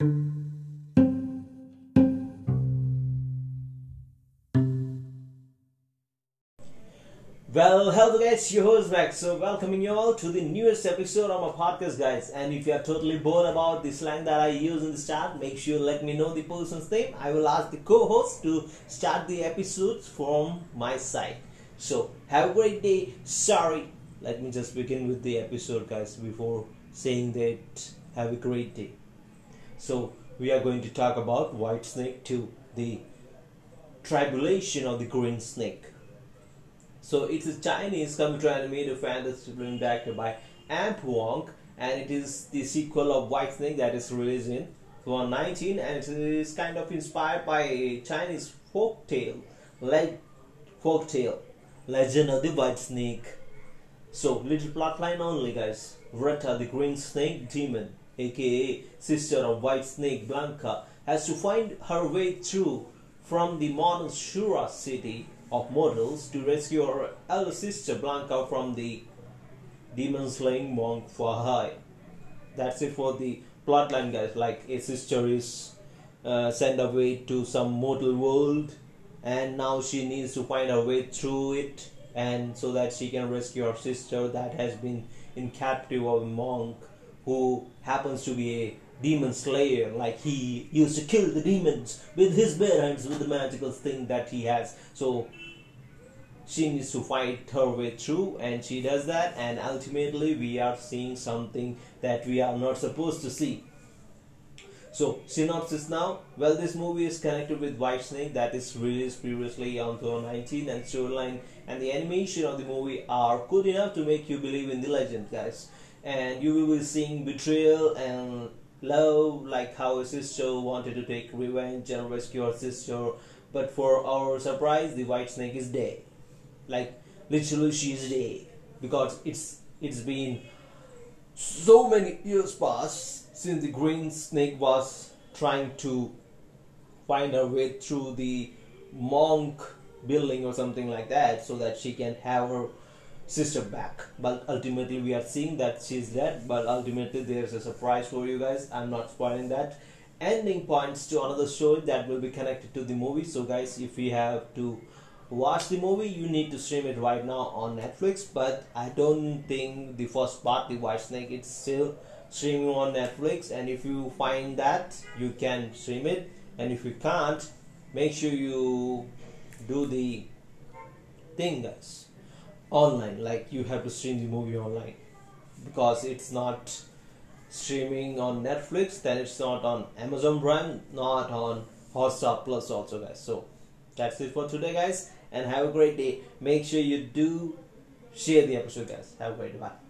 Well, hello guys, your host Max. So welcoming you all to the newest episode of my podcast, guys. And if you are totally bored about the slang that I use in the start, make sure let me know the person's name. I will ask the co-host to start the episodes from my side. So have a great day. Sorry, let me just begin with the episode, guys, before saying that have a great day. So we are going to talk about White Snake 2, the tribulation of the Green Snake. So it's a Chinese computer animated fantasy film directed by Amp Wong and it is the sequel of White Snake that is released in 2019 and it is kind of inspired by a Chinese folk tale, like folk tale, Legend of the White Snake. So little plotline only guys. Retta the Green Snake Demon, aka sister of White Snake Blanca, has to find her way through from the modern Shura city of mortals to rescue her elder sister Blanca from the demon slaying monk Fahai. That's it for the plotline, guys. Like a sister is uh, sent away to some mortal world, and now she needs to find her way through it, and so that she can rescue her sister that has been in captive of a monk who happens to be a demon slayer like he used to kill the demons with his bare hands with the magical thing that he has. So she needs to fight her way through and she does that and ultimately we are seeing something that we are not supposed to see. So synopsis now. Well this movie is connected with white snake that is released previously on 2019 and storyline and the animation of the movie are good enough to make you believe in the legend guys and you will be seeing betrayal and love like how a sister wanted to take revenge and rescue her sister. But for our surprise the white snake is dead. Like literally she is dead. Because it's it's been so many years past since the green snake was trying to find her way through the monk building or something like that so that she can have her sister back. But ultimately we are seeing that she's dead but ultimately there's a surprise for you guys. I'm not spoiling that. Ending points to another story that will be connected to the movie. So guys if we have to watch the movie you need to stream it right now on netflix. But i don't think the first part the white snake it's still streaming on netflix. And if you find that you can stream it. And if you can't make sure you do the thing guys online like you have to stream the movie online. Because it's not streaming on netflix then it's not on amazon prime not on hotstar plus also guys. So that's it for today guys. And have a great day. Make sure you do share the episode guys. Have a great day. Bye